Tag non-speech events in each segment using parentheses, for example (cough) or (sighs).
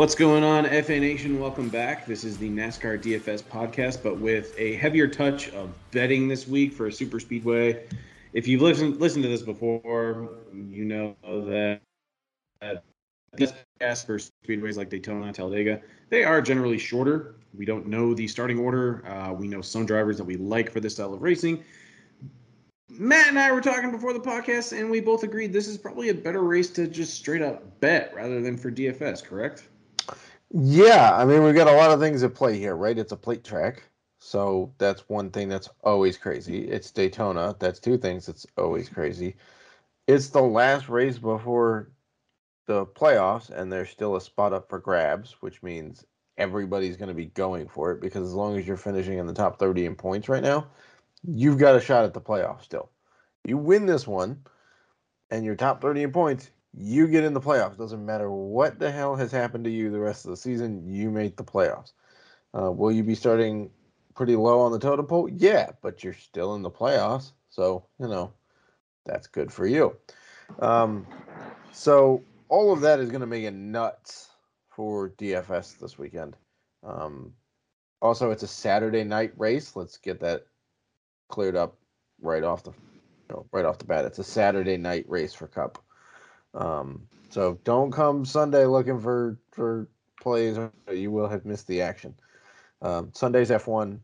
What's going on, FA Nation? Welcome back. This is the NASCAR DFS podcast, but with a heavier touch of betting this week for a super speedway. If you've listened listened to this before, you know that, that this podcast for speedways like Daytona, Talladega, they are generally shorter. We don't know the starting order. Uh, we know some drivers that we like for this style of racing. Matt and I were talking before the podcast, and we both agreed this is probably a better race to just straight up bet rather than for DFS, correct? Yeah, I mean, we've got a lot of things at play here, right? It's a plate track. So that's one thing that's always crazy. It's Daytona. That's two things that's always crazy. It's the last race before the playoffs, and there's still a spot up for grabs, which means everybody's going to be going for it because as long as you're finishing in the top 30 in points right now, you've got a shot at the playoffs still. You win this one, and you're top 30 in points, you get in the playoffs. Doesn't matter what the hell has happened to you the rest of the season, you make the playoffs. Uh, will you be starting pretty low on the totem pole? Yeah, but you're still in the playoffs. So, you know, that's good for you. Um, so, all of that is going to make it nuts for DFS this weekend. Um, also, it's a Saturday night race. Let's get that cleared up right off the you know, right off the bat. It's a Saturday night race for Cup. Um, so don't come Sunday looking for for plays, you will have missed the action. Um, Sunday's F1.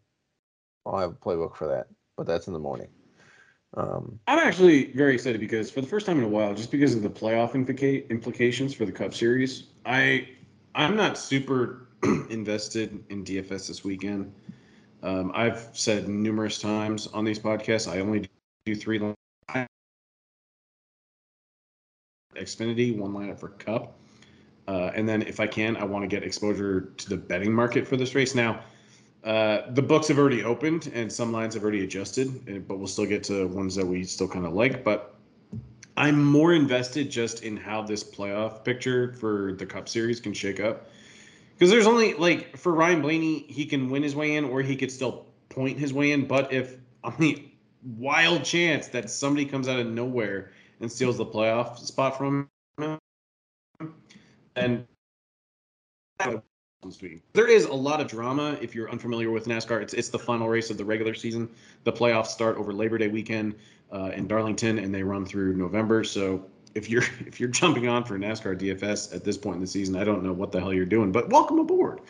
I'll have a playbook for that, but that's in the morning. Um, I'm actually very excited because for the first time in a while, just because of the playoff implica- implications for the Cup Series, I I'm not super (clears throat) invested in DFS this weekend. Um, I've said numerous times on these podcasts, I only do three Xfinity, one lineup for Cup. Uh, and then if I can, I want to get exposure to the betting market for this race. Now, uh, the books have already opened and some lines have already adjusted, but we'll still get to ones that we still kind of like. But I'm more invested just in how this playoff picture for the Cup Series can shake up. Because there's only like for Ryan Blaney, he can win his way in or he could still point his way in. But if on the wild chance that somebody comes out of nowhere and steals the playoff spot from him, and there is a lot of drama if you're unfamiliar with NASCAR. It's it's the final race of the regular season. The playoffs start over Labor Day weekend uh, in Darlington, and they run through November. So if you're (laughs) if you're jumping on for NASCAR DFS at this point in the season, I don't know what the hell you're doing, but welcome aboard.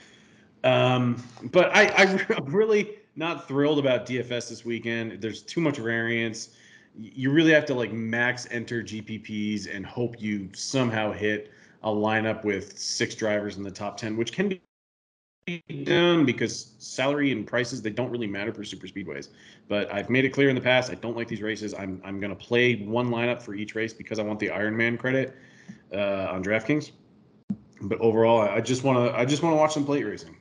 Um, but I, I (laughs) I'm really not thrilled about DFS this weekend. There's too much variance you really have to like max enter GPPs and hope you somehow hit a lineup with six drivers in the top 10, which can be done because salary and prices they don't really matter for super speedways. But I've made it clear in the past I don't like these races. I'm I'm going to play one lineup for each race because I want the Ironman credit uh, on DraftKings. But overall, I just want to I just want to watch some plate racing.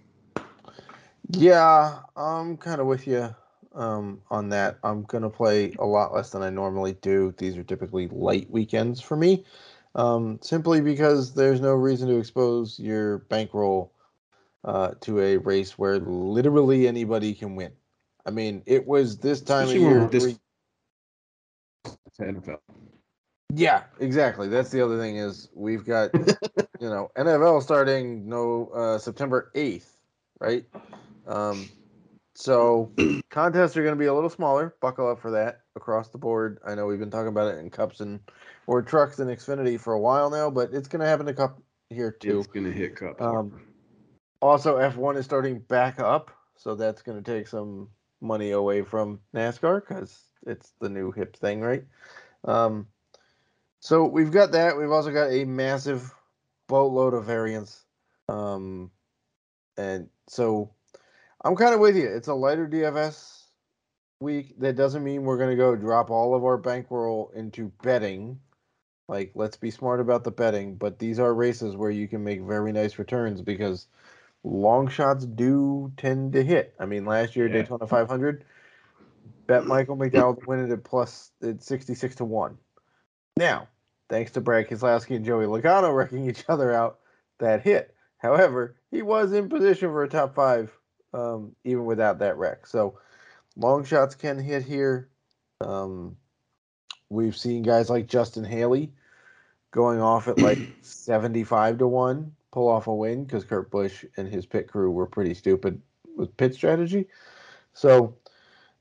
Yeah, I'm kind of with you um, on that. I'm going to play a lot less than I normally do. These are typically light weekends for me, um, simply because there's no reason to expose your bankroll uh, to a race where literally anybody can win. I mean, it was this time Especially of year. This... NFL. Yeah, exactly. That's the other thing is we've got (laughs) you know NFL starting no uh, September eighth, right? Um, so contests are going to be a little smaller. Buckle up for that across the board. I know we've been talking about it in cups and or trucks and Xfinity for a while now, but it's going to happen to cup here too. It's going to hit cup. Um, also, F1 is starting back up, so that's going to take some money away from NASCAR because it's the new hip thing, right? Um, so we've got that. We've also got a massive boatload of variants. Um, and so I'm kind of with you. It's a lighter DFS week. That doesn't mean we're going to go drop all of our bankroll into betting. Like, let's be smart about the betting. But these are races where you can make very nice returns because long shots do tend to hit. I mean, last year, yeah. Daytona 500, bet Michael McDowell to win it at plus at 66 to 1. Now, thanks to Brad Keselowski and Joey Logano (laughs) wrecking each other out, that hit. However, he was in position for a top five um, even without that wreck. So long shots can hit here. Um, we've seen guys like Justin Haley going off at like (clears throat) 75 to 1, pull off a win because Kurt Busch and his pit crew were pretty stupid with pit strategy. So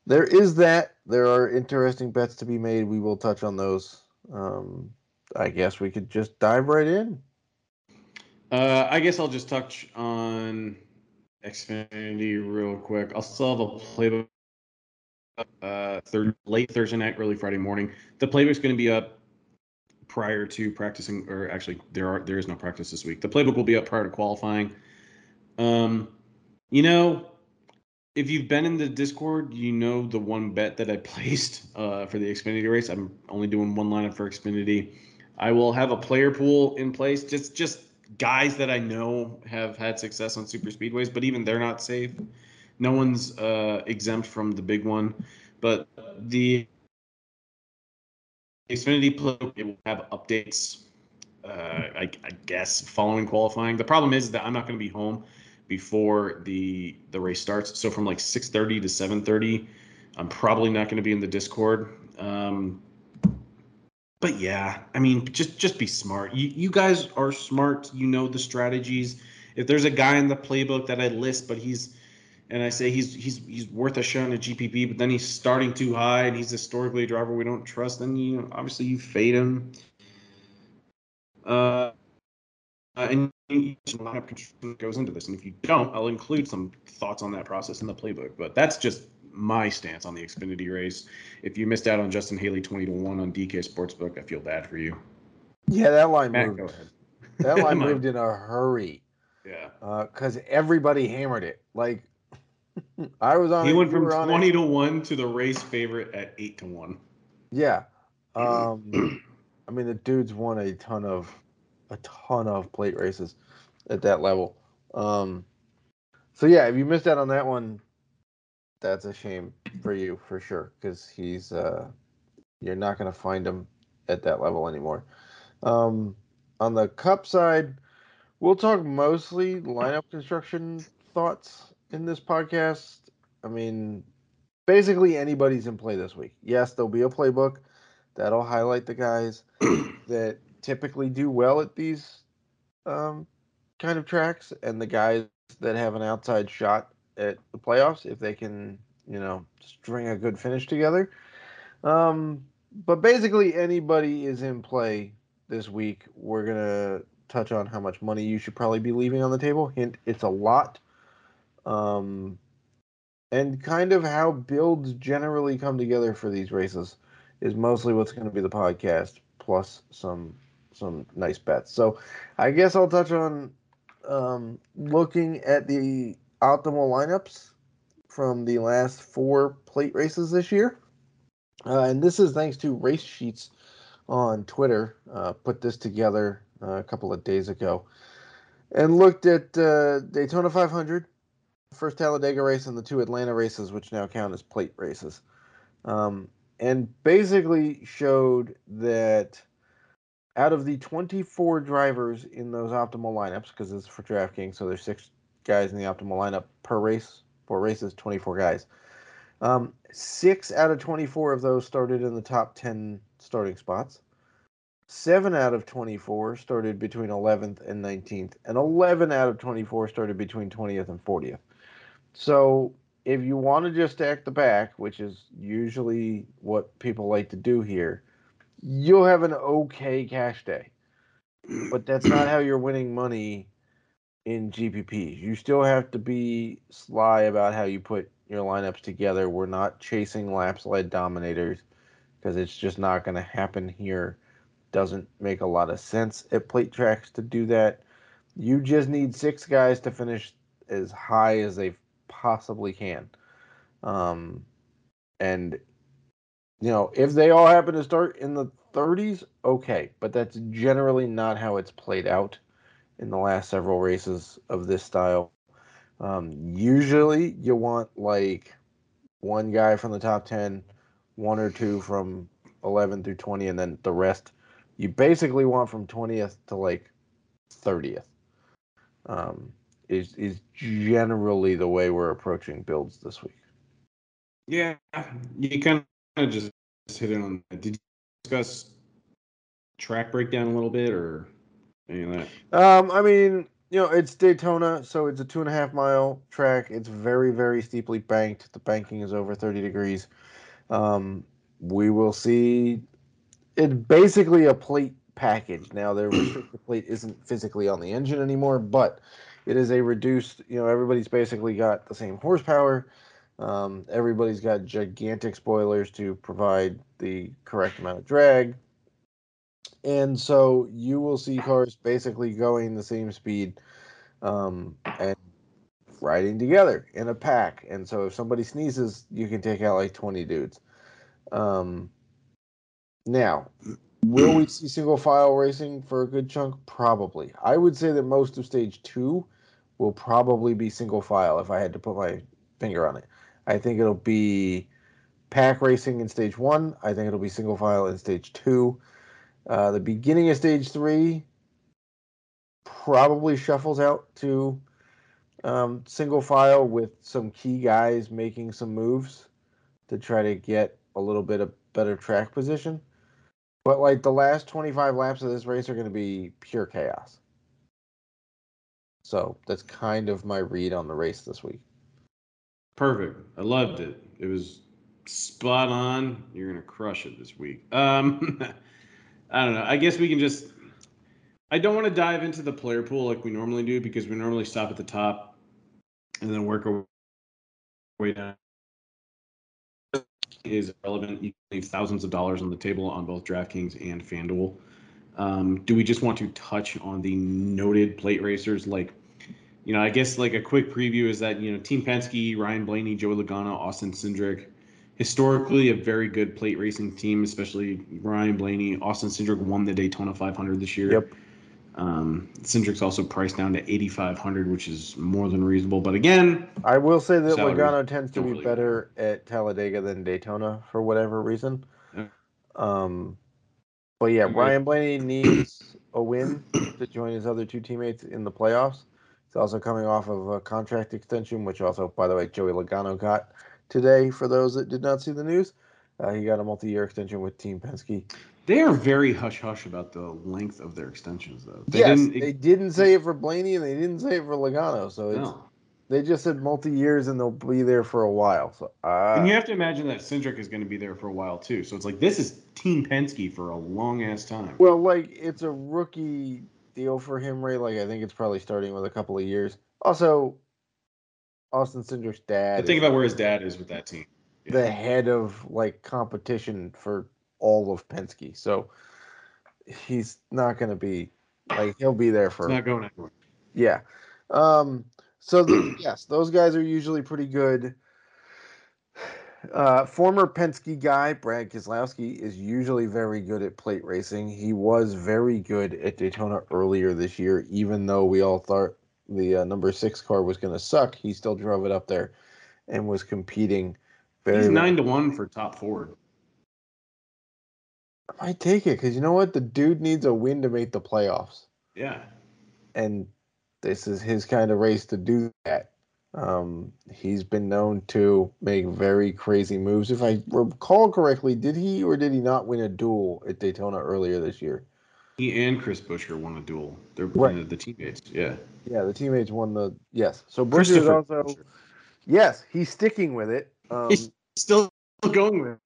there is that. There are interesting bets to be made. We will touch on those. Um, I guess we could just dive right in. Uh, I guess I'll just touch on Xfinity real quick. I'll still have a playbook uh, third, late Thursday night, early Friday morning. The playbook's going to be up prior to practicing, or actually, there are there is no practice this week. The playbook will be up prior to qualifying. Um, you know, if you've been in the Discord, you know the one bet that I (laughs) placed uh, for the Xfinity race. I'm only doing one lineup for Xfinity. I will have a player pool in place, just just guys that I know have had success on super speedways, but even they're not safe. No one's uh, exempt from the big one, but the Xfinity play it will have updates. Uh, I, I guess following qualifying. The problem is that I'm not going to be home before the the race starts. So from like 6:30 to 7:30, I'm probably not going to be in the Discord. Um, but yeah, I mean, just just be smart. You you guys are smart. You know the strategies. If there's a guy in the playbook that I list, but he's and I say he's he's he's worth a shot in a GPP, but then he's starting too high and he's historically a driver we don't trust, then you obviously you fade him. Uh, and lineup goes into this, and if you don't, I'll include some thoughts on that process in the playbook. But that's just my stance on the Xfinity race. If you missed out on Justin Haley twenty to one on DK Sportsbook, I feel bad for you. Yeah, that line Matt, moved. That (laughs) line moved in a hurry. Yeah. Because uh, everybody hammered it. Like (laughs) I was on. He went from twenty to one to the race favorite at eight to one. Yeah. (clears throat) Um, I mean, the dude's won a ton of, a ton of plate races at that level. Um, so yeah, if you missed out on that one, that's a shame for you for sure because he's uh, you're not going to find him at that level anymore. Um, on the cup side, we'll talk mostly lineup construction thoughts in this podcast. I mean, basically anybody's in play this week. Yes, there'll be a playbook that'll highlight the guys (clears throat) that typically do well at these um, kind of tracks and the guys that have an outside shot at the playoffs if they can, you know, string a good finish together. Um, but basically, anybody is in play this week. We're gonna touch on how much money you should probably be leaving on the table. Hint: it's a lot. Um, and kind of how builds generally come together for these races is mostly what's going to be the podcast plus some some nice bets. So, I guess I'll touch on um, looking at the optimal lineups from the last four plate races this year. Uh, and this is thanks to Race Sheets on Twitter. Uh, put this together uh, a couple of days ago and looked at uh, Daytona 500, first Talladega race, and the two Atlanta races, which now count as plate races. Um, and basically showed that out of the 24 drivers in those optimal lineups, because it's for DraftKings, so there's six guys in the optimal lineup per race. Four races, 24 guys. Um, six out of 24 of those started in the top 10 starting spots. Seven out of 24 started between 11th and 19th, and 11 out of 24 started between 20th and 40th. So if you want to just stack the back, which is usually what people like to do here, you'll have an okay cash day. But that's not how you're winning money in GPPs. You still have to be sly about how you put your lineups together. We're not chasing laps led dominators because it's just not going to happen here. Doesn't make a lot of sense at plate tracks to do that. You just need six guys to finish as high as they possibly can. Um, and you know, if they all happen to start in the 30s, okay, but that's generally not how it's played out in the last several races of this style. Um, usually, you want like one guy from the top 10, one or two from 11 through 20, and then the rest you basically want from 20th to like 30th. Um, is is generally the way we're approaching builds this week. Yeah, you kind of just hit it on. Did you discuss track breakdown a little bit, or that? Um, I mean, you know, it's Daytona, so it's a two and a half mile track. It's very, very steeply banked. The banking is over 30 degrees. Um, we will see. It's basically a plate package. Now, the (clears throat) restrictor plate isn't physically on the engine anymore, but it is a reduced, you know, everybody's basically got the same horsepower. Um, everybody's got gigantic spoilers to provide the correct amount of drag. And so you will see cars basically going the same speed um, and riding together in a pack. And so if somebody sneezes, you can take out like 20 dudes. Um, now, will we see single file racing for a good chunk? Probably. I would say that most of stage two will probably be single file if I had to put my finger on it. I think it'll be pack racing in stage one. I think it'll be single file in stage two. Uh, the beginning of stage three probably shuffles out to um, single file with some key guys making some moves to try to get a little bit of better track position. But like the last 25 laps of this race are going to be pure chaos. So that's kind of my read on the race this week. Perfect. I loved it. It was spot on. You're gonna crush it this week. Um, (laughs) I don't know. I guess we can just. I don't want to dive into the player pool like we normally do because we normally stop at the top and then work our way down. Is relevant. You can leave thousands of dollars on the table on both DraftKings and FanDuel. Um, do we just want to touch on the noted plate racers like you know, I guess like a quick preview is that you know Team Penske, Ryan Blaney, Joey Logano, Austin Cindric, historically a very good plate racing team, especially Ryan Blaney. Austin Cindric won the Daytona 500 this year. Yep. Um, Cindric's also priced down to 8,500, which is more than reasonable. But again, I will say that Logano tends to be really better at Talladega than Daytona for whatever reason. Yeah. Um, but yeah, Ryan Blaney needs a win to join his other two teammates in the playoffs. He's also coming off of a contract extension, which also, by the way, Joey Logano got today. For those that did not see the news, uh, he got a multi-year extension with Team Penske. they are very hush hush about the length of their extensions, though. They yes, didn't. they didn't say it for Blaney and they didn't say it for Logano, so it's no. they just said multi-years and they'll be there for a while. So uh, And you have to imagine that Cindric is going to be there for a while too. So it's like this is Team Penske for a long ass time. Well, like it's a rookie deal for him, right? Like I think it's probably starting with a couple of years. Also, Austin Cindric's dad think about where his dad is with that team. the head of like competition for all of Penske, so he's not going to be like he'll be there It's for not going anywhere. yeah. Um. So the, (clears throat) yes, those guys are usually pretty good. Uh, former Penske guy Brad Keselowski is usually very good at plate racing. He was very good at Daytona earlier this year, even though we all thought the uh, number six car was going to suck. He still drove it up there and was competing. Very He's well. nine to one for top four. I might take it because you know what? The dude needs a win to make the playoffs, Yeah. and this is his kind of race to do that. Um, he's been known to make very crazy moves. If I recall correctly, did he or did he not win a duel at Daytona earlier this year? He and Chris Buescher won a duel. They're Right. uh, the teammates. Yeah. Yeah, the teammates won the yes. So Bush is also Buescher. yes, he's sticking with it. Um, He's still going with it.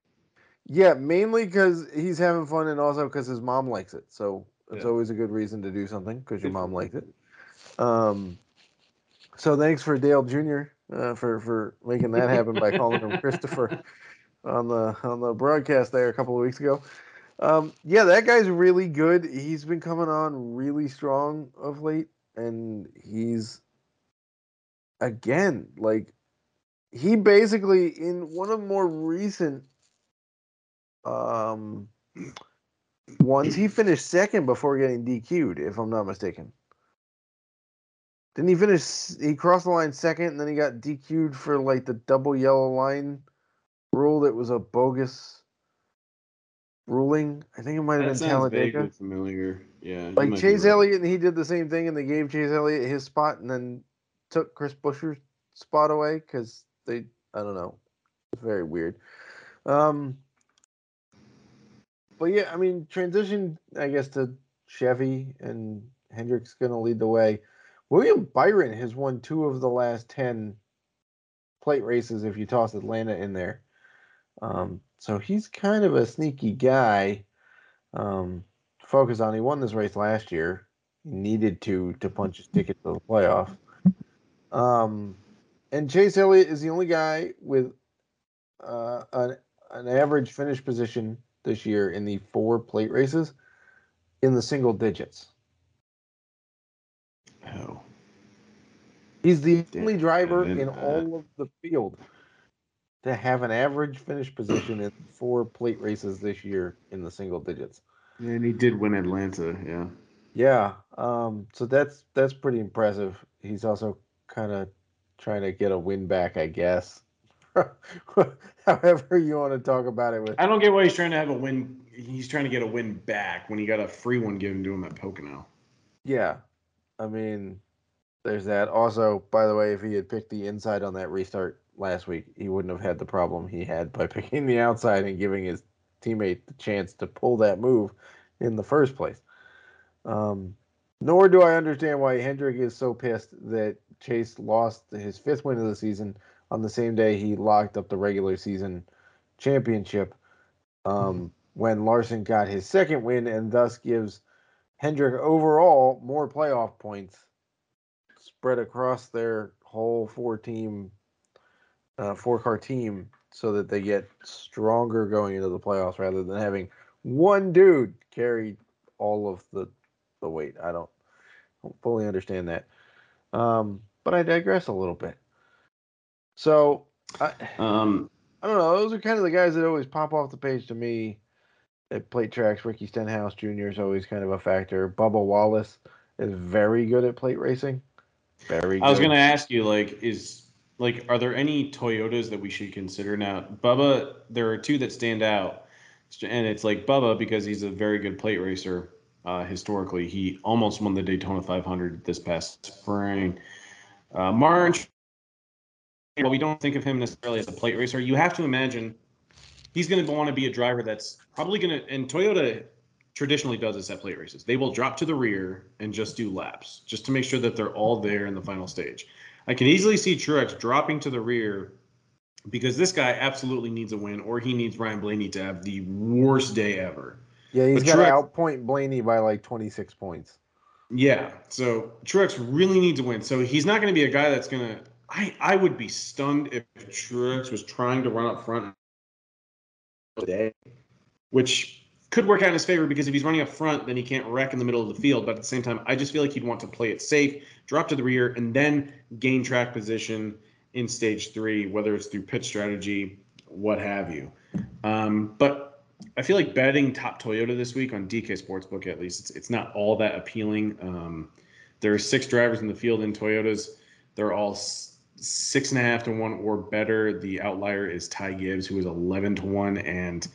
yeah, mainly because he's having fun and also because his mom likes it. So it's Yeah. always a good reason to do something because your mom him. likes it. Um, so thanks for Dale Jr. Uh, for for making that happen by calling him (laughs) Christopher on the on the broadcast there a couple of weeks ago. Um, yeah, that guy's really good. He's been coming on really strong of late, and he's again like he basically in one of more recent um ones he finished second before getting DQ'd, if I'm not mistaken. Didn't he finish? He crossed the line second, and then he got DQ'd for like the double yellow line rule that was a bogus ruling. I think it might have been Talladega. familiar. Yeah. Like Chase right. Elliott, and he did the same thing, and they gave Chase Elliott his spot, and then took Chris Buescher's spot away because they, I don't know, it's very weird. Um, but yeah, I mean, transition, I guess, to Chevy and Hendrick's going to lead the way. William Byron has won two of the last 10 plate races if you toss Atlanta in there. Um, so he's kind of a sneaky guy um, to focus on. He won this race last year. He needed to to punch his ticket to the playoff. Um, and Chase Elliott is the only guy with uh, an, an average finish position this year in the four plate races in the single digits. Oh. He's the only driver in all of the field to have an average finish position in four plate races this year in the single digits. And he did win Atlanta, yeah. Yeah, um, so that's that's pretty impressive. He's also kind of trying to get a win back, I guess. (laughs) However you want to talk about it with I don't get why he's trying to have a win. He's trying to get a win back when he got a free one given to him at Pocono. Yeah. I mean, there's that. Also, by the way, if he had picked the inside on that restart last week, he wouldn't have had the problem he had by (laughs) picking the outside and giving his teammate the chance to pull that move in the first place. Um, nor do I understand why Hendrick is so pissed that Chase lost his fifth win of the season on the same day he locked up the regular season championship um, when Larson got his second win and thus gives Hendrick overall more playoff points spread across their whole four team, uh, four car team so that they get stronger going into the playoffs rather than having one dude carry all of the, the weight. I don't, don't fully understand that. Um, but I digress a little bit. So I, Um, I don't know. Those are kind of the guys that always pop off the page to me. At plate tracks, Ricky Stenhouse Jr. is always kind of a factor. Bubba Wallace is very good at plate racing. Very. I was gonna ask you, like, is like, are there any Toyotas that we should consider now? Bubba, there are two that stand out, and it's like Bubba because he's a very good plate racer. Uh, historically, he almost won the Daytona 500 this past spring. Uh, March, well, we don't think of him necessarily as a plate racer. You have to imagine he's going to want to be a driver that's probably going to, and Toyota traditionally does this at plate races. They will drop to the rear and just do laps, just to make sure that they're all there in the final stage. I can easily see Truex dropping to the rear because this guy absolutely needs a win, or he needs Ryan Blaney to have the worst day ever. Yeah, he's got to outpoint Blaney by like 26 points. Yeah, so Truex really needs a win. So he's not going to be a guy that's going to. I I would be stunned if Truex was trying to run up front today, which could work out in his favor because if he's running up front, then he can't wreck in the middle of the field. But at the same time, I just feel like he'd want to play it safe, drop to the rear, and then gain track position in stage three, whether it's through pitch strategy, what have you. Um, but I feel like betting top Toyota this week on DK Sportsbook, at least, it's, it's not all that appealing. Um, there are six drivers in the field in Toyotas. They're all six and a half to one or better. The outlier is Ty Gibbs, who is 11 to one. And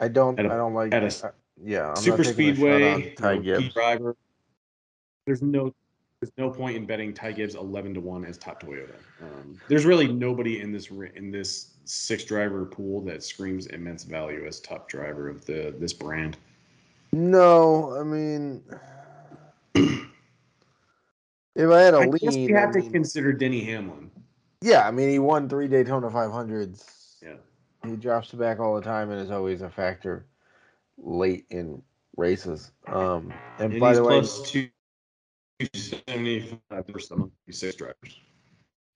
I don't. I don't like. at a yeah, I'm super not taking a speedway, Ty you know, key Gibbs. driver. There's no there's no point in betting Ty Gibbs 11 to one as top Toyota. Um, there's really nobody in this in this six driver pool that screams immense value as top driver of the this brand. No, I mean, (clears throat) if I had a I lean, guess we I have to consider Denny Hamlin. yeah, I mean, he won three Daytona 500s. Yeah. He drops back all the time and is always a factor late in races. Um, and, And by the way, plus two seventy five percent among these six drivers.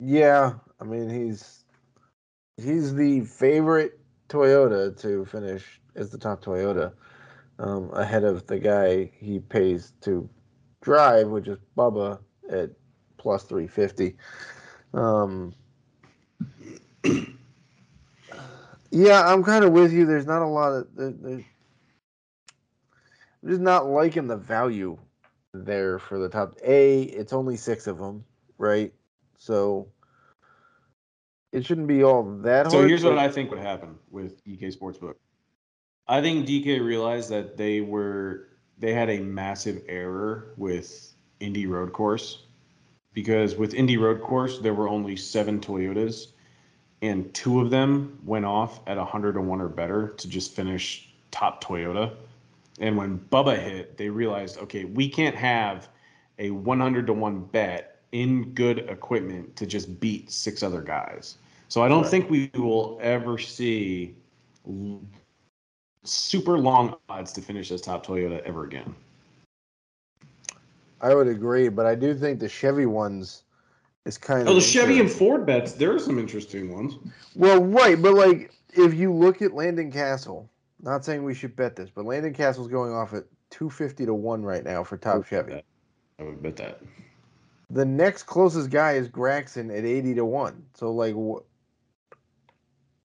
yeah, I mean, he's he's the favorite Toyota to finish as the top Toyota, um, ahead of the guy he pays to drive, which is Bubba at plus 350. Um, yeah, I'm kind of with you. There's not a lot of. There, there, I'm just not liking the value there for the top. A, it's only six of them, right? So it shouldn't be all that So hard. here's what I think would happen with DK Sportsbook. I think DK realized that they were they had a massive error with Indy Road Course because with Indy Road Course there were only seven Toyotas and two of them went off at 101 or better to just finish top Toyota. And when Bubba hit, they realized, okay, we can't have a 100 to 1 bet in good equipment to just beat six other guys. So I don't Right. think we will ever see super long odds to finish as top Toyota ever again. I would agree, but I do think the Chevy ones is kind of. Oh, the Chevy and Ford bets, there are some interesting ones. Well, right, but like if you look at Landon Cassill, not saying we should bet this, but Landon Cassill's going off at two fifty to one right now for top Chevy. I would bet that. The next closest guy is Gragson at eighty to one. So like, wh-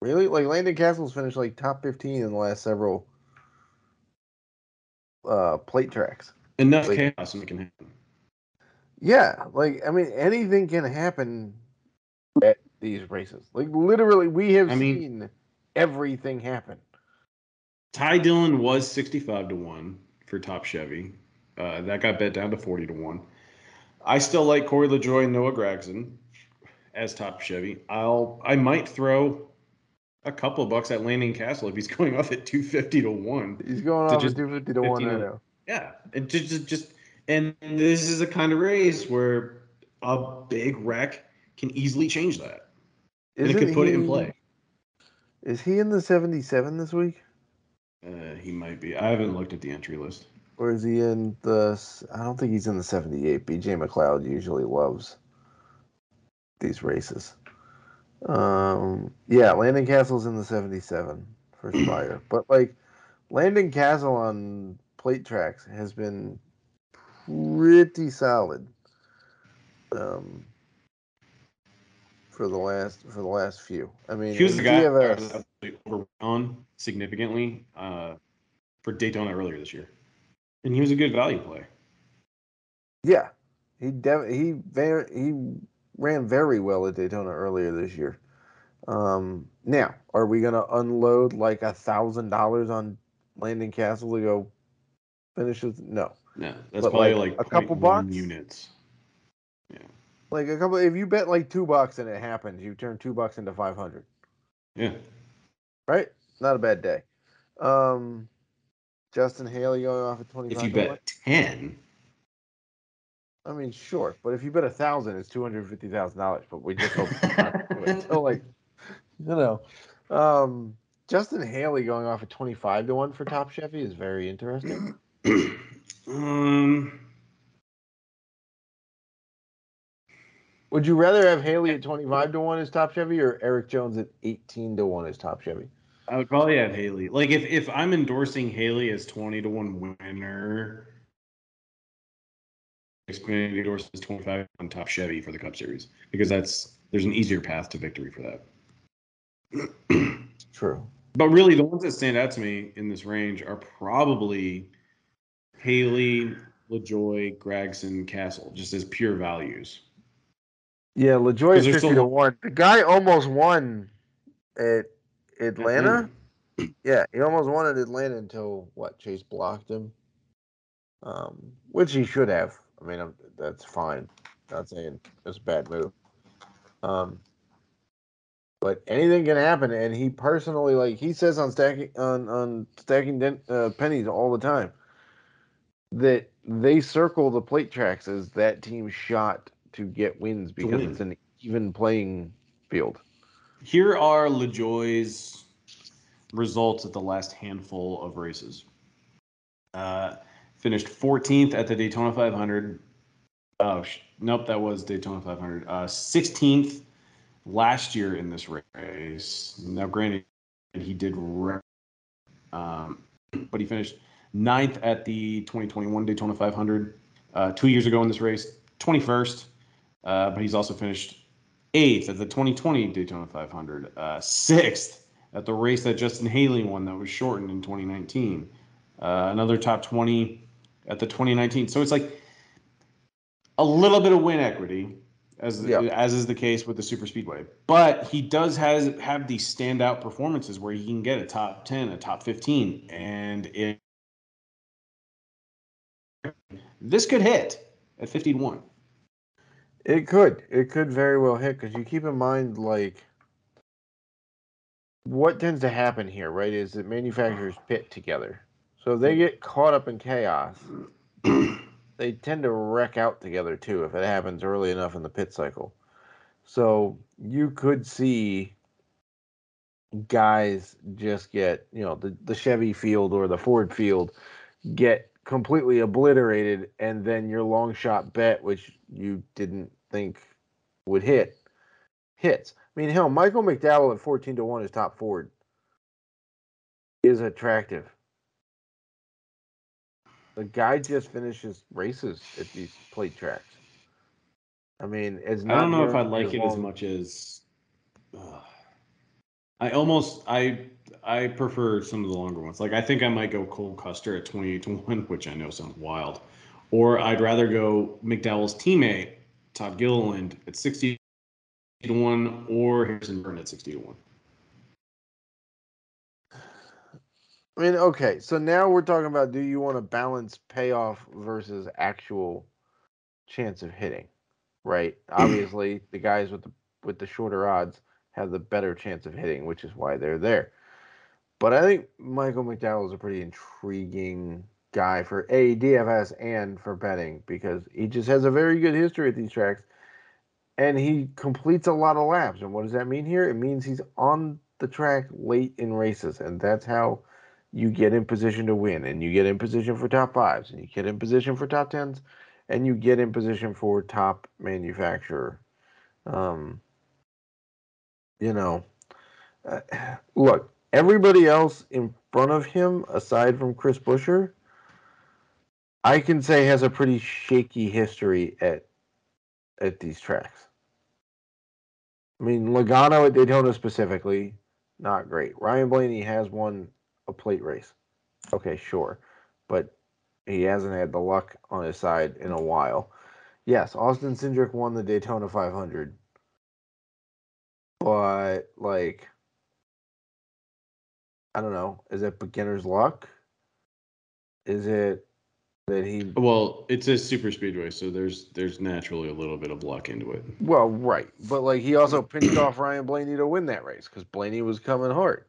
really, like Landon Cassill's finished like top fifteen in the last several uh plate tracks. Enough Like- chaos and it can happen. Yeah, like I mean, anything can happen at these races. Like literally, we have I mean- seen everything happen. Ty Dillon was 65 to 1 for top Chevy. Uh, that got bet down to 40 to 1. I still like Corey LaJoie and Noah Gragson as top Chevy. I'll I might throw a couple bucks at Landon Cassill if he's (laughs) going off at 250 to 1. He's going To off at two fifty to one. Yeah, and just just and this is a kind of race where a big wreck can easily change that. And it could Isn't put it in play. Is he in the seventy seven this week, Uh, he might be. I haven't looked at the entry list. or is he in the? I don't think he's in the seventy eight. BJ McLeod usually loves these races. Um, yeah, Landon Cassill's in the seventy seven for Spire, but like Landon Cassill on plate tracks has been pretty solid. Um, for the last for the last few. I mean, He was the guy that was absolutely overrun significantly uh, for Daytona earlier this year, and he was a good value play. Yeah, he dev- he very he ran very well at Daytona earlier this year. Um, now, are we gonna unload like a thousand dollars on Landon Cassill to go finish with? No, Yeah, that's But, probably like, like, a couple 0.1 bucks? units. Yeah, like a couple. If you bet like two bucks and it happens, you turn two bucks into five hundred. Yeah, Right? Not a bad day. Um, Justin Haley going off at twenty if you bet ten, I mean, sure, but if you bet a thousand, it's two hundred fifty thousand dollars. But we just hope. So, like, (laughs) you know, um, Justin Haley going off at twenty five to one for Top Chevy is very interesting. (clears throat) um, Would you rather have Haley at twenty five to one as Top Chevy or Erik Jones at eighteen to one as Top Chevy? I would probably have Haley. Like if if I'm endorsing Haley as twenty to one winner, Xfinity endorses twenty five on top Chevy for the Cup Series because that's there's an easier path to victory for that. True. But really, the ones that stand out to me in this range are probably Haley, LaJoie, Gragson, Cassill, just as pure values. Yeah, LaJoie is they're fifty still- to one. The guy almost won at Atlanta. (clears throat) Yeah, he almost won at Atlanta until what? Chase blocked him, um, which he should have. I mean, I'm, that's fine. Not saying it's a bad move. Um, but anything can happen, and he personally, like he says on stacking on on stacking uh, pennies all the time, that they circle the plate tracks as that team's shot to get wins because win. it's an even playing field. Here are LaJoie's results at the last handful of races. Uh, finished 14th at the Daytona 500. Oh, sh- nope, that was Daytona 500. Uh, 16th last year in this race. Now, granted, he did, re- um, but he finished ninth at the 2021 Daytona 500. Uh, two years ago in this race, 21st. Uh, but he's also finished eighth at the 2020 Daytona 500, uh, sixth at the race that Justin Haley won that was shortened in 2019, uh, another top 20 at the 2019. So it's like a little bit of win equity, as Yeah. as is the case with the super speedway. But he does has have these standout performances where he can get a top 10, a top 15, and it this could hit at 51. It could. It could very well hit because you keep in mind, like, what tends to happen here, right? Is that manufacturers pit together. So if they hmm. get caught up in chaos, (clears throat) they tend to wreck out together too if it happens early enough in the pit cycle. So you could see guys just get, you know, the, the Chevy field or the Ford field get completely obliterated, and then your long shot bet, which you didn't think would hit, hits. I mean, hell, Michael McDowell at 14 to 1 is top Ford is attractive. The guy just finishes races at these plate tracks. I mean, it's I don't know if I like it as much as. uh, I almost I I prefer some of the longer ones. Like I think I might go Cole Custer at twenty eight to one, (laughs) which I know sounds wild, or I'd rather go McDowell's teammate Todd Gilliland at sixty to one, or Harrison Burton at sixty to one. I mean, okay, so now we're talking about do you want to balance payoff versus actual chance of hitting, right? (clears throat) Obviously, the guys with the with the shorter odds have the better chance of hitting, which is why they're there. But I think Michael McDowell is a pretty intriguing guy for a DFS and for betting because he just has a very good history at these tracks, and he completes a lot of laps. And what does that mean here? It means he's on the track late in races, and that's how you get in position to win and you get in position for top fives and you get in position for top tens and you get in position for top manufacturer um you know uh, (sighs) look everybody else in front of him aside from chris buescher i can say has a pretty shaky history at at these tracks i mean logano at daytona specifically not great ryan blaney has won a plate race. Okay, sure. But he hasn't had the luck on his side in a while. Yes, Austin Cindric won the Daytona 500. But, like, I don't know. Is it beginner's luck? Is it that he. Well, it's a super speedway, so there's there's naturally a little bit of luck into it. Well, right. But, like, he also (clears throat) pinched off Ryan Blaney to win that race because Blaney was coming hard.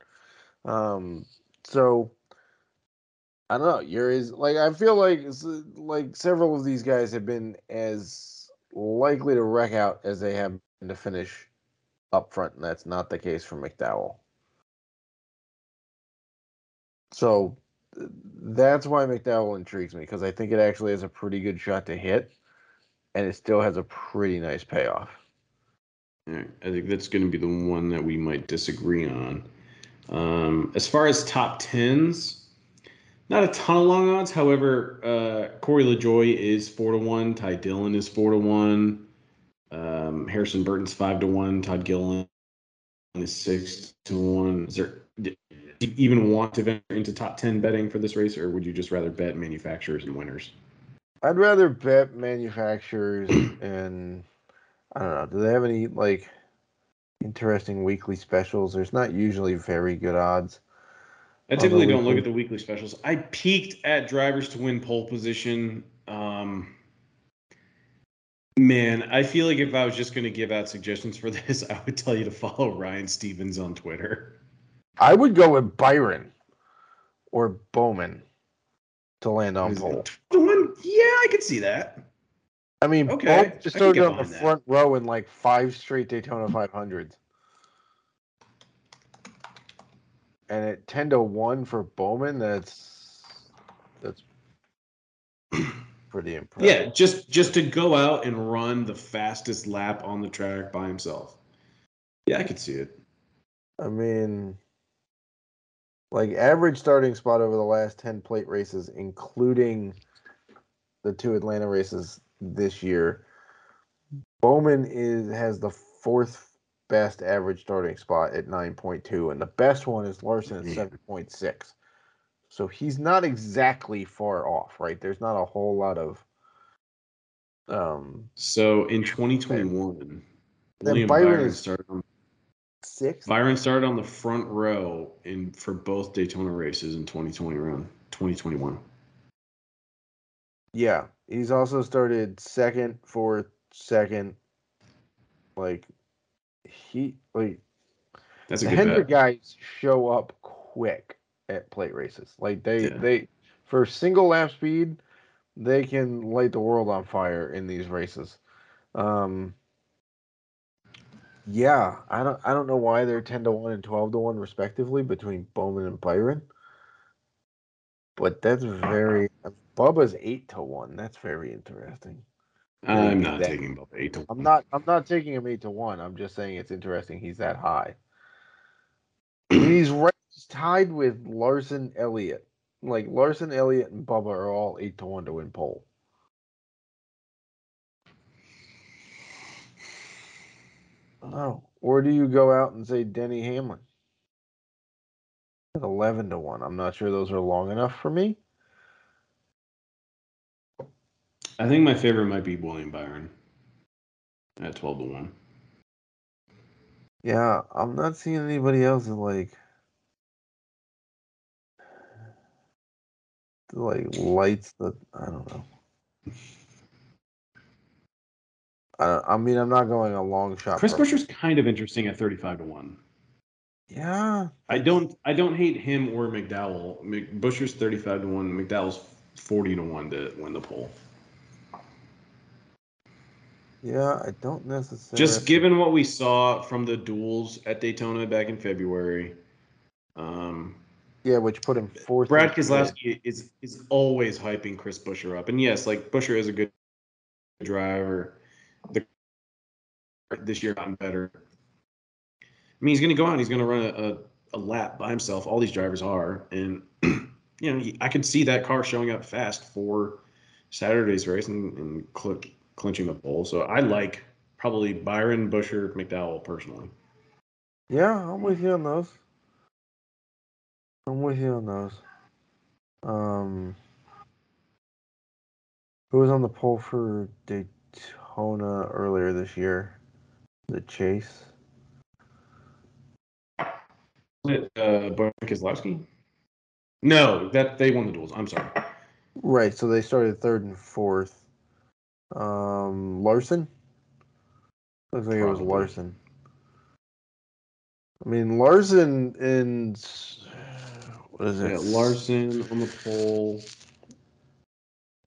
Um, so I don't know. You're is like I feel like like several of these guys have been as likely to wreck out as they have been to finish up front, and that's not the case for McDowell. So that's why McDowell intrigues me because I think it actually has a pretty good shot to hit, and it still has a pretty nice payoff. Right, I think that's going to be the one that we might disagree on. Um, as far as top tens, not a ton of long odds. However, uh, Corey LaJoie is four to one. Ty Dillon is four to one. Um, Harrison Burton's five to one. Todd Gilliland is six to one. Is there do you even want to venture into top ten betting for this race, or would you just rather bet manufacturers and winners? I'd rather bet manufacturers (clears throat) and I don't know. Do they have any like interesting weekly specials? There's not usually very good odds. I typically don't look at the weekly specials. I peeked at drivers to win pole position. Um, man, I feel like if I was just going to give out suggestions for (laughs) this, I would tell you to follow Ryan Stevens on Twitter. I would go with Byron or Bowman to land on pole. The one, yeah, I could see that. I mean, Okay, Bowman can just started on the that. front row in like five straight Daytona 500s. And at 10 to 1 for Bowman, that's that's (clears throat) pretty impressive. Yeah, just just to go out and run the fastest lap on the track by himself. Yeah, I could see it. I mean, like average starting spot over the last 10 plate races, including the two Atlanta races this year. Bowman is has the fourth best average starting spot at 9.2, and the best one is Larson at 7.6. So he's not exactly far off, right? There's not a whole lot of um So in 2021, Then William Byron Byron started on six. Byron started on the front row in for both Daytona races in 2020 round 2021. Yeah, he's also started second, fourth, second. Like he like That's a the good Hendrick guys show up quick at plate races. Like they Yeah. they for single lap speed, they can light the world on fire in these races. Um, yeah, I don't I don't know why they're ten to one and twelve to one respectively between Bowman and Byron. But that's very Bubba's eight to one. That's very interesting. I'm not that- taking Bubba eight to one. I'm not I'm not taking him eight to one. I'm just saying it's interesting he's that high. he's right he's tied with Larson Elliott. Like Larson Elliott and Bubba are all eight to one to win pole. Oh, or do you go out and say Denny Hamlin? At Eleven to one. I'm not sure those are long enough for me. I think my favorite might be William Byron at twelve to one. Yeah, I'm not seeing anybody else like like lights that I don't know. I, I mean, I'm not going a long shot. Chris Buescher's kind of interesting at thirty-five to one. Yeah, I don't I don't hate him or McDowell. Mc, Buescher's thirty-five to one. McDowell's forty to one to win the pole. yeah. I don't necessarily. Just given what we saw from the duels at Daytona back in February, um, Yeah, which put him fourth. Brad Keselowski is is always hyping Chris Buescher up, and yes, like Buescher is a good driver. The this year gotten better. I mean, he's going to go out. He's going to run a, a, a lap by himself. All these drivers are, and (clears throat) you know, I could see that car showing up fast for Saturday's race and, and cl- clinching the pole. So I like probably Byron, Buescher, McDowell personally. Yeah, I'm with you on those. I'm with you on those. Um, who was on the pole for Daytona earlier this year? The Chase. Was it Uh, Buescher Keselowski? No, that they won the duels. I'm sorry. Right, so they started third and fourth. Um, Larson. Looks like it was Larson. I mean, Larson in what is it? Yeah, Larson on the pole.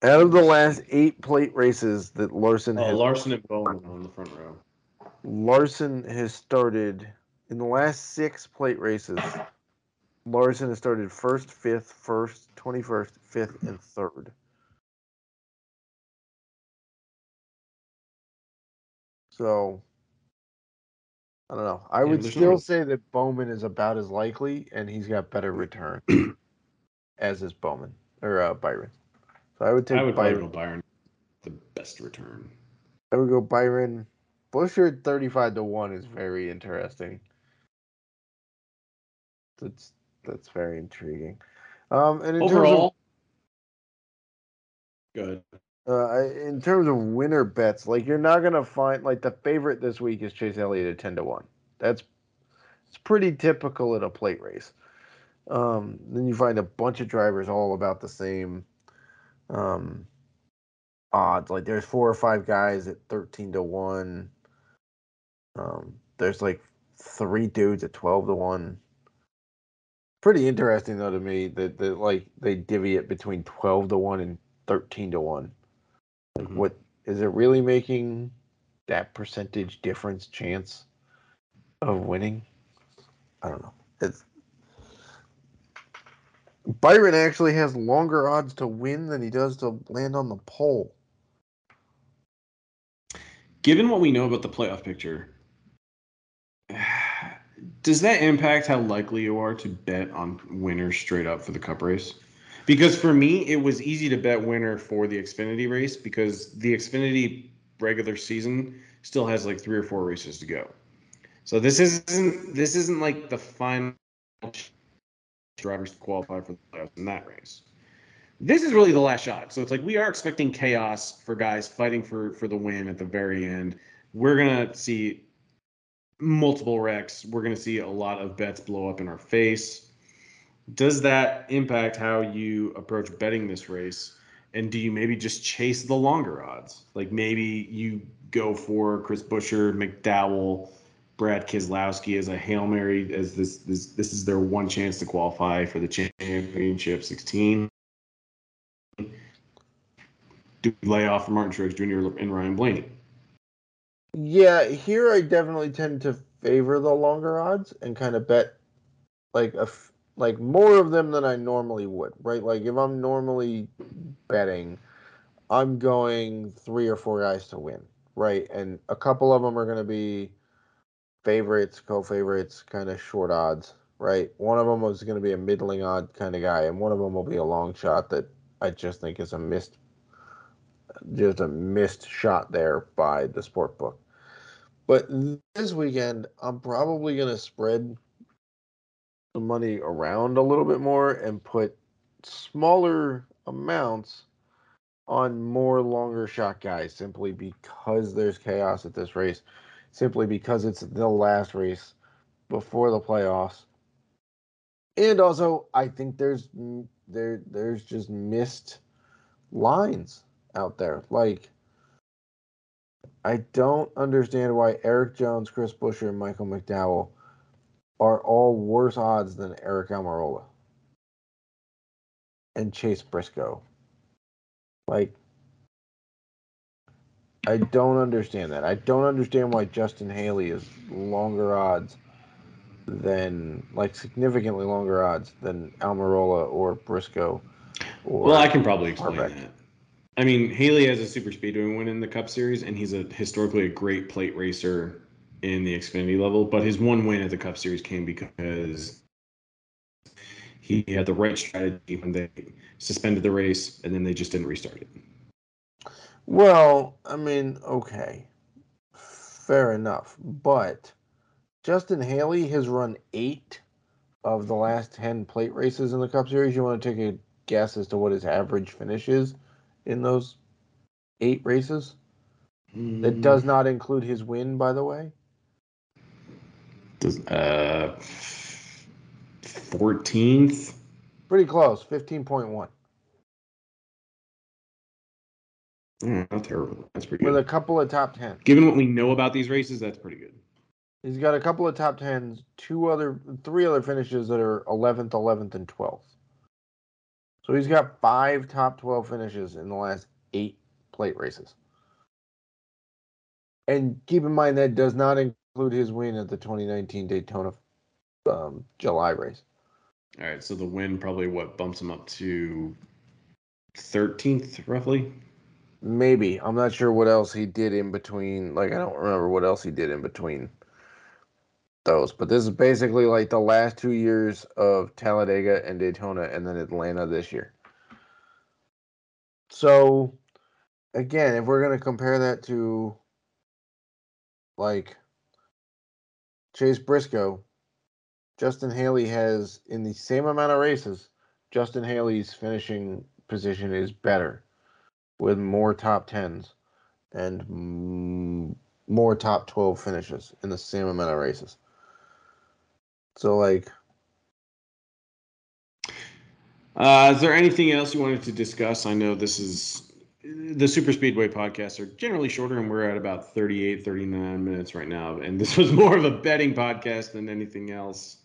Out of the last eight plate races that Larson Oh, has Larson and Bowman on the front row. Larson has started in the last six plate races. Larson has started first, fifth, first, twenty-first, fifth, and (clears throat) third. So I don't know. I Yeah, would still no- say that Bowman is about as likely, and he's got better (clears throat) return, as is Bowman or uh, Byron. So I would take I would Byron. go Byron. The best return. I would go Byron. Buescher 35 to 1 is very interesting. That's that's very intriguing. Um and in Overall, good. terms of uh in terms of winner bets, like you're not going to find like the favorite this week is Chase Elliott at 10 to 1. That's it's pretty typical at a plate race. Um then you find a bunch of drivers all about the same um odds. Like there's four or five guys at 13 to 1. Um, there's like three dudes at twelve to one. Pretty interesting though to me that, that like they divvy it between twelve to one and thirteen to one. Like Mhm. what is it really making that percentage difference chance of winning? I don't know. It's Byron actually has longer odds to win than he does to land on the pole. Given what we know about the playoff picture, (sighs) does that impact how likely you are to bet on winners straight up for the cup race? Because for me, it was easy to bet winner for the Xfinity race because the Xfinity regular season still has like three or four races to go. So this isn't this isn't like the final drivers to qualify for the playoffs in that race. This is really the last shot. So it's like we are expecting chaos for guys fighting for for the win at the very end. We're gonna see multiple wrecks. We're gonna see a lot of bets blow up in our face. Does that impact how you approach betting this race? And do you maybe just chase the longer odds? Like maybe you go for Chris Buescher, McDowell, Brad Keselowski as a hail mary, as this this this is their one chance to qualify for the championship 16. do lay off Martin Truex Jr. and Ryan Blaney? Yeah, here I definitely tend to favor the longer odds and kind of bet like a f- like more of them than I normally would, right? Like if I'm normally betting, I'm going three or four guys to win, right? And a couple of them are going to be favorites, co-favorites, kind of short odds, right? One of them is going to be a middling odd kind of guy, and one of them will be a long shot that I just think is a missed, just a missed shot there by the sport book. But this weekend, I'm probably going to spread the money around a little bit more and put smaller amounts on more longer shot guys simply because there's chaos at this race, simply because it's the last race before the playoffs. And also, I think there's mm, there there's just missed lines out there. Like I don't understand why Erik Jones, Chris Buescher, and Michael McDowell are all worse odds than Aric Almirola and Chase Briscoe. Like, I don't understand that. I don't understand why Justin Haley is longer odds than, like, significantly longer odds than Almirola or Briscoe. Or well, I can probably explain Harbeck. that. I mean, Haley has a super speedway win in the Cup Series, and he's a historically a great plate racer in the Xfinity level. But his one win at the Cup Series came because he had the right strategy when they suspended the race, and then they just didn't restart it. Well, I mean, okay. Fair enough. But Justin Haley has run eight of the last 10 plate races in the Cup Series. You want to take a guess as to what his average finish is in those eight races? Mm. That hmm. does not include his win, by the way. Does, uh, 14th? Pretty close, 15.1. Mm, not terrible. That's pretty good. With good. a couple of top ten. Given what we know about these races, that's pretty good. He's got a couple of top tens, two other, three other finishes that are eleventh, eleventh, and twelfth. So he's got five top 12 finishes in the last eight plate races. And keep in mind that does not include his win at the 2019 Daytona um, July race. All right, so the win probably what bumps him up to 13th roughly. Maybe I'm not sure what else he did in between. Like I don't remember what else he did in between those. But this is basically like the last two years of Talladega and Daytona, and then Atlanta this year. So, again, if we're going to compare that to like Chase Briscoe, Justin Haley has in the same amount of races, Justin Haley's finishing position is better with more top tens and more top 12 finishes in the same amount of races. So like uh, is there anything else you wanted to discuss? I know this is the super speedway podcasts are generally shorter and we're at about 38 39 minutes right now and this was (laughs) more of a betting podcast than anything else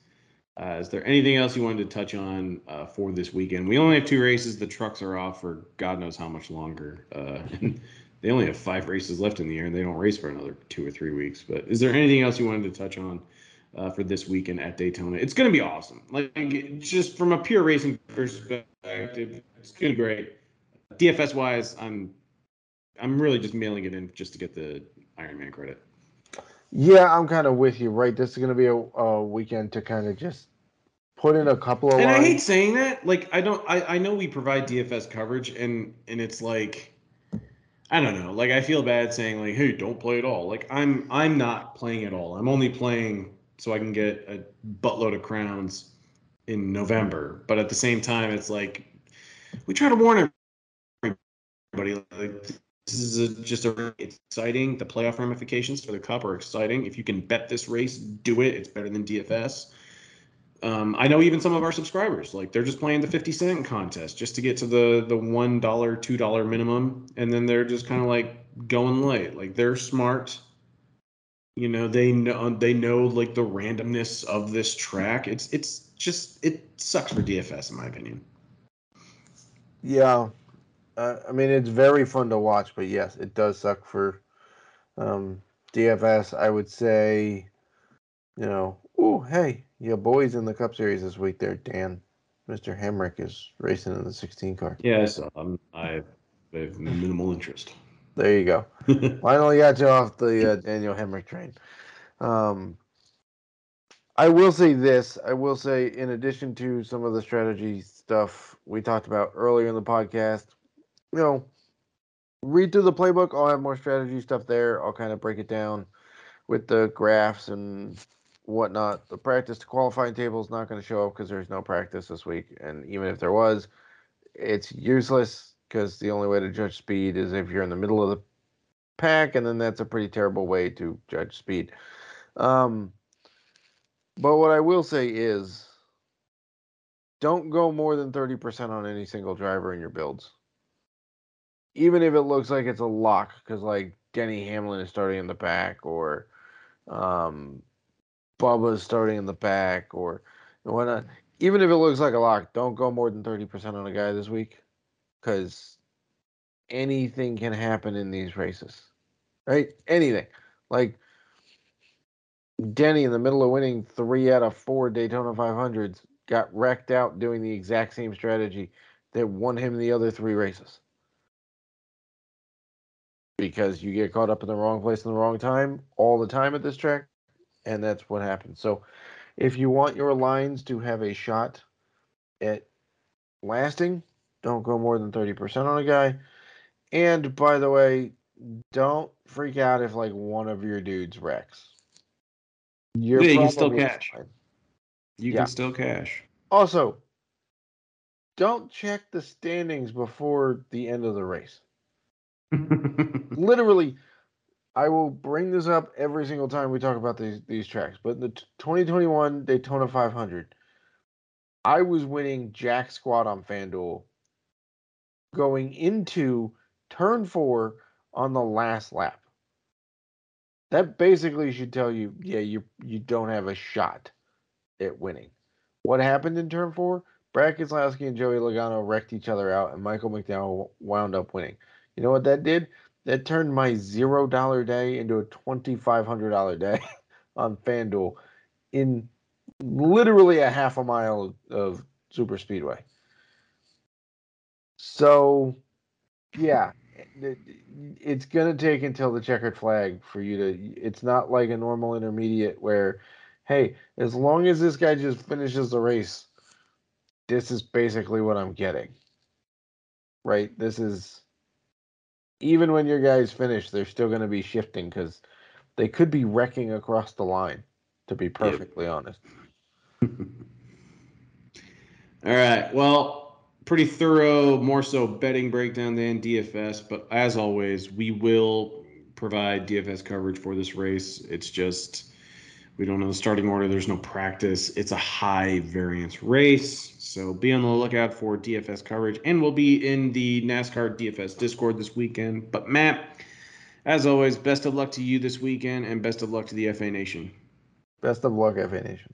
uh, is there anything else you wanted to touch on uh, for this weekend we only have two races the trucks are off for god knows how much longer uh, (laughs) they only have five races left in the year and they don't race for another two or three weeks but is there anything else you wanted to touch on uh, for this weekend at Daytona. It's going to be awesome. Like just from a pure racing perspective, it's going to be great. DFS wise, I'm I'm really just mailing it in just to get the Ironman credit. Yeah, I'm kind of with you. Right, this is going to be a, a weekend to kind of just put in a couple of. And lines. I hate saying that. Like I don't. I I know we provide DFS coverage, and and it's like. I don't know. Like I feel bad saying like, "Hey, don't play at all." Like I'm I'm not playing at all. I'm only playing so I can get a buttload of crowns in November. But at the same time, it's like we try to warn everybody. Like this is a, just a exciting. The playoff ramifications for the cup are exciting. If you can bet this race, do it. It's better than DFS. Um, I know even some of our subscribers like they're just playing the 50 cent contest just to get to the the one dollar two dollar minimum and then they're just kind of like going light like they're smart you know, they know they know like the randomness of this track. It's it's just it sucks for DFS in my opinion. Yeah. Uh, I mean, it's very fun to watch, but yes, it does suck for um, DFS. I would say, you know, oh hey, your boys in the Cup Series this week. There, Dan, Mr. Hemric is racing in the 16 car. Yes, um, I have minimal interest. There you go. (laughs) Finally got you off the uh, Daniel Hemric train. Um, I will say this. I will say, in addition to some of the strategy stuff we talked about earlier in the podcast, you know, read through the playbook. I'll have more strategy stuff there. I'll kind of break it down with the graphs and whatnot. The practice to qualifying table is not going to show up because there's no practice this week. And even if there was, it's useless because the only way to judge speed is if you're in the middle of the pack, and then that's a pretty terrible way to judge speed. Um, but what I will say is don't go more than 30% on any single driver in your builds. Even if it looks like it's a lock, because like Denny Hamlin is starting in the back, or um, Bubba is starting in the back, or whatnot. Even if it looks like a lock, don't go more than 30% on a guy this week, because anything can happen in these races, right? Anything. Like Denny in the middle of winning three out of four Daytona 500s got wrecked out doing the exact same strategy that won him the other three races. Because you get caught up in the wrong place in the wrong time all the time at this track, and that's what happens. So, if you want your lines to have a shot at lasting, don't go more than 30% on a guy. And by the way, don't freak out if like one of your dudes wrecks you're yeah, you can still cash. Fine. You yeah. can still cash. Also, don't check the standings before the end of the race. (laughs) Literally, I will bring this up every single time we talk about these these tracks. But the 2021 Daytona 500, I was winning Jack Squad on FanDuel going into turn four on the last lap. That basically should tell you, yeah, you you don't have a shot at winning. What happened in turn four? Brad Keselowski and Joey Logano wrecked each other out, and Michael McDowell wound up winning. You know what that did? That turned my zero dollar day into a twenty five hundred dollar day (laughs) on FanDuel in literally a half a mile of super speedway. So, yeah, it's going to take until the checkered flag for you to it's not like a normal intermediate where hey as long as this guy just finishes the race this is basically what i'm getting right this is even when your guys finish they're still going to be shifting because they could be wrecking across the line to be perfectly yep. honest (laughs) all right well pretty thorough, more so betting breakdown than DFS. But as always, we will provide DFS coverage for this race. It's just we don't know the starting order. There's no practice. It's a high variance race. So be on the lookout for DFS coverage. And we'll be in the NASCAR DFS Discord this weekend. But Matt, as always, best of luck to you this weekend and best of luck to the FA Nation. Best of luck, FA Nation.